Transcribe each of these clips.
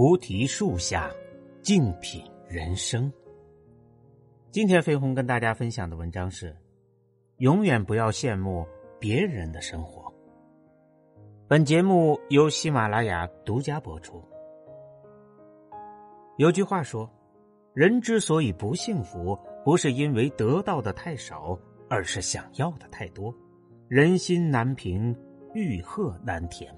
菩提树下，静品人生。今天飞鸿跟大家分享的文章是：永远不要羡慕别人的生活。本节目由喜马拉雅独家播出。有句话说：“人之所以不幸福，不是因为得到的太少，而是想要的太多。人心难平，欲壑难填。”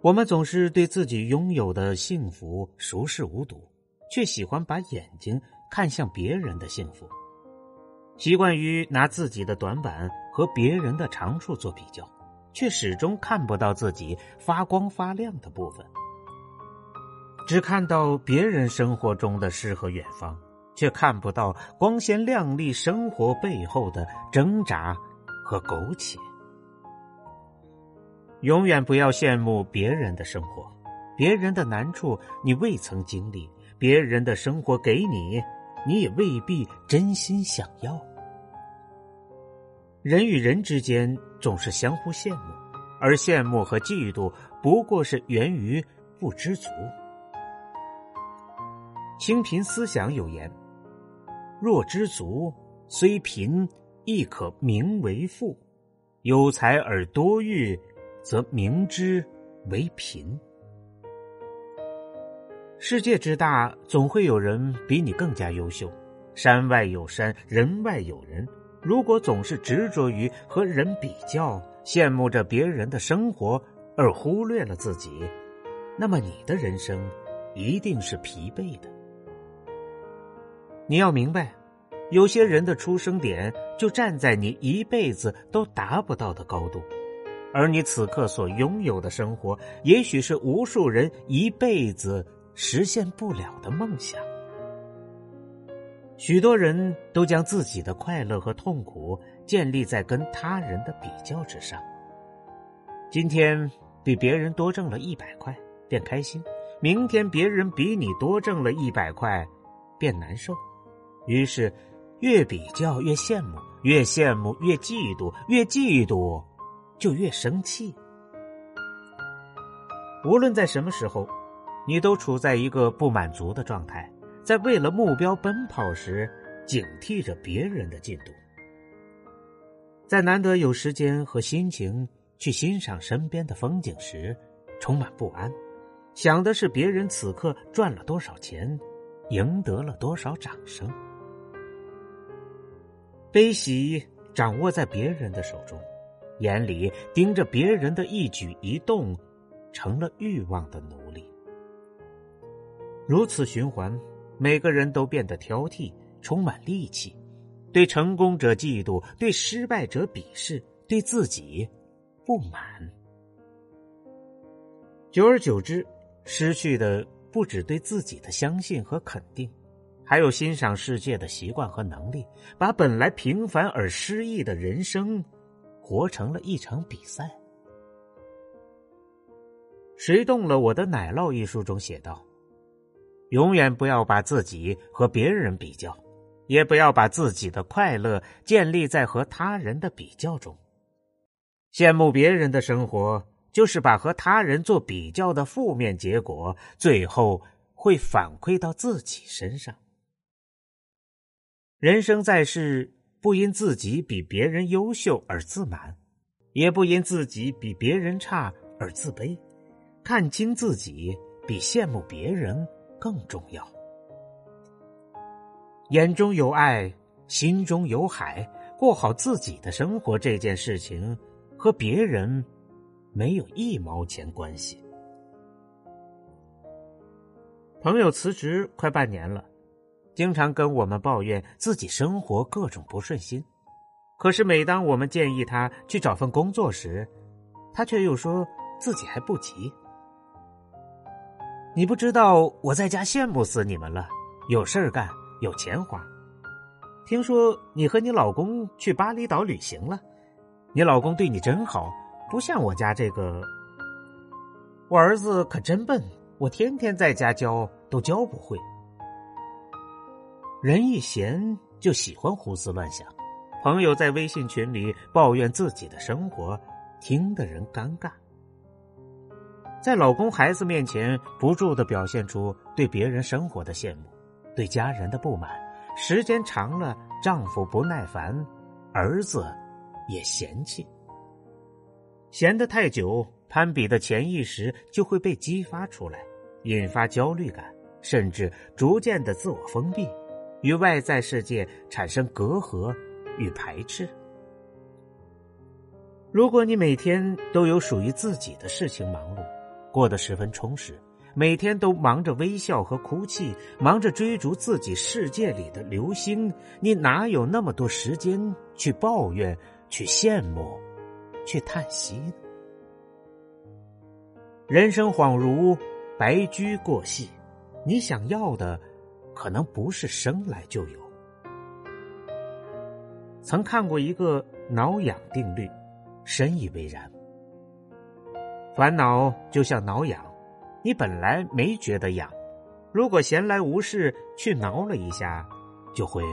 我们总是对自己拥有的幸福熟视无睹，却喜欢把眼睛看向别人的幸福，习惯于拿自己的短板和别人的长处做比较，却始终看不到自己发光发亮的部分，只看到别人生活中的诗和远方，却看不到光鲜亮丽生活背后的挣扎和苟且。永远不要羡慕别人的生活，别人的难处你未曾经历，别人的生活给你，你也未必真心想要。人与人之间总是相互羡慕，而羡慕和嫉妒不过是源于不知足。清贫思想有言：“若知足，虽贫亦可名为富；有才而多欲。”则明之为贫。世界之大，总会有人比你更加优秀。山外有山，人外有人。如果总是执着于和人比较，羡慕着别人的生活，而忽略了自己，那么你的人生一定是疲惫的。你要明白，有些人的出生点就站在你一辈子都达不到的高度。而你此刻所拥有的生活，也许是无数人一辈子实现不了的梦想。许多人都将自己的快乐和痛苦建立在跟他人的比较之上。今天比别人多挣了一百块，便开心；明天别人比你多挣了一百块，便难受。于是，越比较越羡慕，越羡慕越嫉妒，越嫉妒。就越生气。无论在什么时候，你都处在一个不满足的状态，在为了目标奔跑时，警惕着别人的进度，在难得有时间和心情去欣赏身边的风景时，充满不安，想的是别人此刻赚了多少钱，赢得了多少掌声。悲喜掌握在别人的手中。眼里盯着别人的一举一动，成了欲望的奴隶。如此循环，每个人都变得挑剔，充满戾气，对成功者嫉妒，对失败者鄙视，对自己不满。久而久之，失去的不止对自己的相信和肯定，还有欣赏世界的习惯和能力，把本来平凡而诗意的人生。活成了一场比赛。谁动了我的奶酪？一书中写道：“永远不要把自己和别人比较，也不要把自己的快乐建立在和他人的比较中。羡慕别人的生活，就是把和他人做比较的负面结果，最后会反馈到自己身上。人生在世。”不因自己比别人优秀而自满，也不因自己比别人差而自卑。看清自己比羡慕别人更重要。眼中有爱，心中有海。过好自己的生活这件事情，和别人没有一毛钱关系。朋友辞职快半年了。经常跟我们抱怨自己生活各种不顺心，可是每当我们建议他去找份工作时，他却又说自己还不急。你不知道我在家羡慕死你们了，有事儿干，有钱花。听说你和你老公去巴厘岛旅行了，你老公对你真好，不像我家这个。我儿子可真笨，我天天在家教都教不会。人一闲就喜欢胡思乱想，朋友在微信群里抱怨自己的生活，听的人尴尬。在老公、孩子面前不住的表现出对别人生活的羡慕，对家人的不满。时间长了，丈夫不耐烦，儿子也嫌弃。闲得太久，攀比的潜意识就会被激发出来，引发焦虑感，甚至逐渐的自我封闭，与外在世界产生隔阂与排斥。如果你每天都有属于自己的事情忙碌，过得十分充实。每天都忙着微笑和哭泣，忙着追逐自己世界里的流星，你哪有那么多时间去抱怨、去羡慕、去叹息呢？人生恍如白驹过隙，你想要的可能不是生来就有。曾看过一个挠痒定律，深以为然。烦恼就像挠痒。你本来没觉得痒，如果闲来无事去挠了一下，就会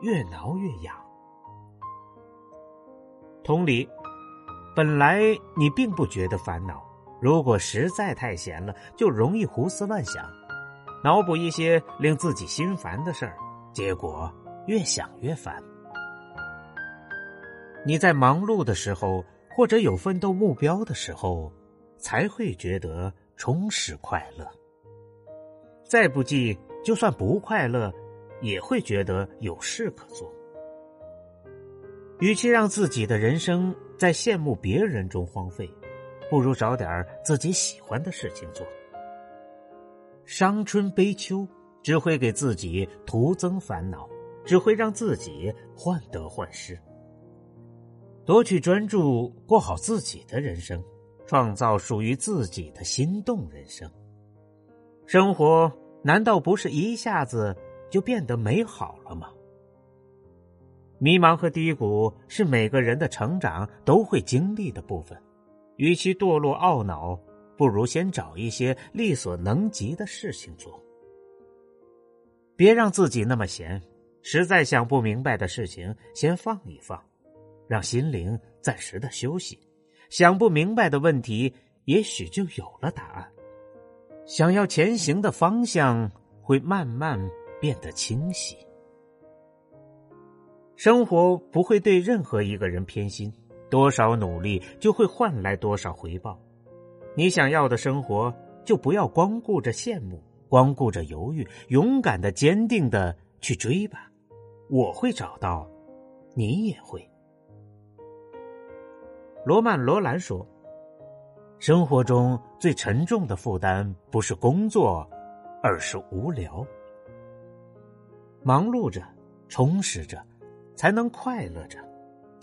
越挠越痒。同理，本来你并不觉得烦恼，如果实在太闲了，就容易胡思乱想，脑补一些令自己心烦的事儿，结果越想越烦。你在忙碌的时候，或者有奋斗目标的时候，才会觉得。充实快乐，再不济，就算不快乐，也会觉得有事可做。与其让自己的人生在羡慕别人中荒废，不如找点自己喜欢的事情做。伤春悲秋只会给自己徒增烦恼，只会让自己患得患失。多去专注过好自己的人生。创造属于自己的心动人生。生活难道不是一下子就变得美好了吗？迷茫和低谷是每个人的成长都会经历的部分。与其堕落懊恼，不如先找一些力所能及的事情做。别让自己那么闲，实在想不明白的事情先放一放，让心灵暂时的休息。想不明白的问题，也许就有了答案。想要前行的方向，会慢慢变得清晰。生活不会对任何一个人偏心，多少努力就会换来多少回报。你想要的生活，就不要光顾着羡慕，光顾着犹豫，勇敢的、坚定的去追吧。我会找到，你也会。罗曼·罗兰说：“生活中最沉重的负担不是工作，而是无聊。忙碌着，充实着，才能快乐着；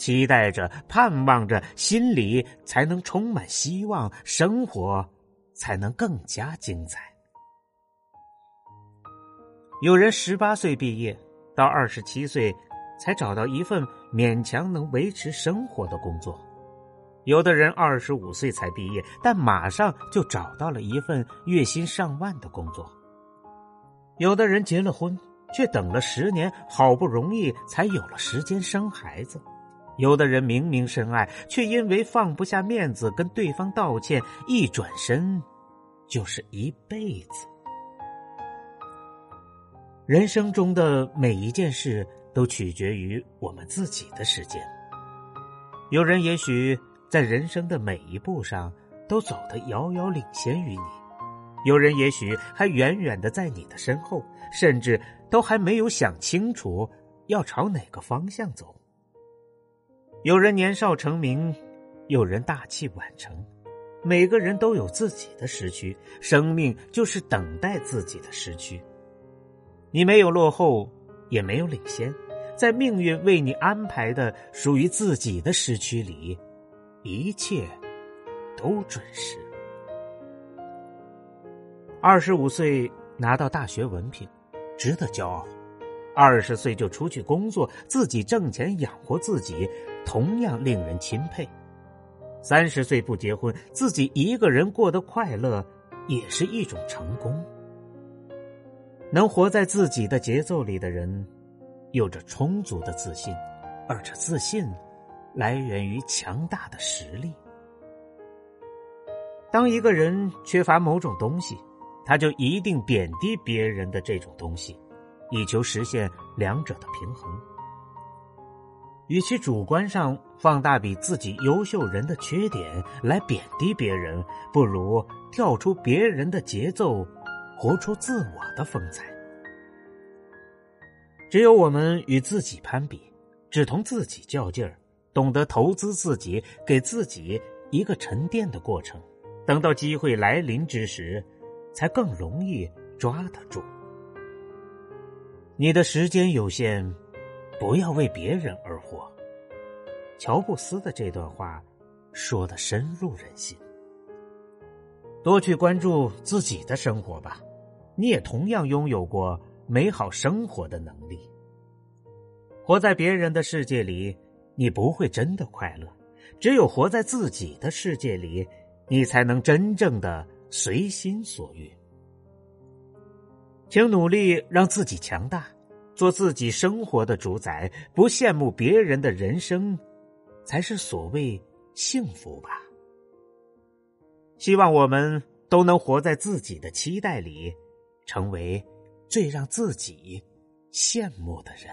期待着，盼望着，心里才能充满希望，生活才能更加精彩。”有人十八岁毕业，到二十七岁才找到一份勉强能维持生活的工作。有的人二十五岁才毕业，但马上就找到了一份月薪上万的工作。有的人结了婚，却等了十年，好不容易才有了时间生孩子。有的人明明深爱，却因为放不下面子跟对方道歉，一转身就是一辈子。人生中的每一件事都取决于我们自己的时间。有人也许。在人生的每一步上，都走得遥遥领先于你。有人也许还远远的在你的身后，甚至都还没有想清楚要朝哪个方向走。有人年少成名，有人大器晚成，每个人都有自己的时区，生命就是等待自己的时区。你没有落后，也没有领先，在命运为你安排的属于自己的时区里。一切都准时。二十五岁拿到大学文凭，值得骄傲；二十岁就出去工作，自己挣钱养活自己，同样令人钦佩。三十岁不结婚，自己一个人过得快乐，也是一种成功。能活在自己的节奏里的人，有着充足的自信，而这自信。来源于强大的实力。当一个人缺乏某种东西，他就一定贬低别人的这种东西，以求实现两者的平衡。与其主观上放大比自己优秀人的缺点来贬低别人，不如跳出别人的节奏，活出自我的风采。只有我们与自己攀比，只同自己较劲儿，懂得投资自己，给自己一个沉淀的过程，等到机会来临之时，才更容易抓得住。你的时间有限。不要为别人而活。乔布斯的这段话说的深入人心。多去关注自己的生活吧，你也同样拥有过美好生活的能力。活在别人的世界里，你不会真的快乐；只有活在自己的世界里，你才能真正的随心所欲。请努力让自己强大。做自己生活的主宰，不羡慕别人的人生，才是所谓幸福吧。希望我们都能活在自己的期待里，成为最让自己羡慕的人。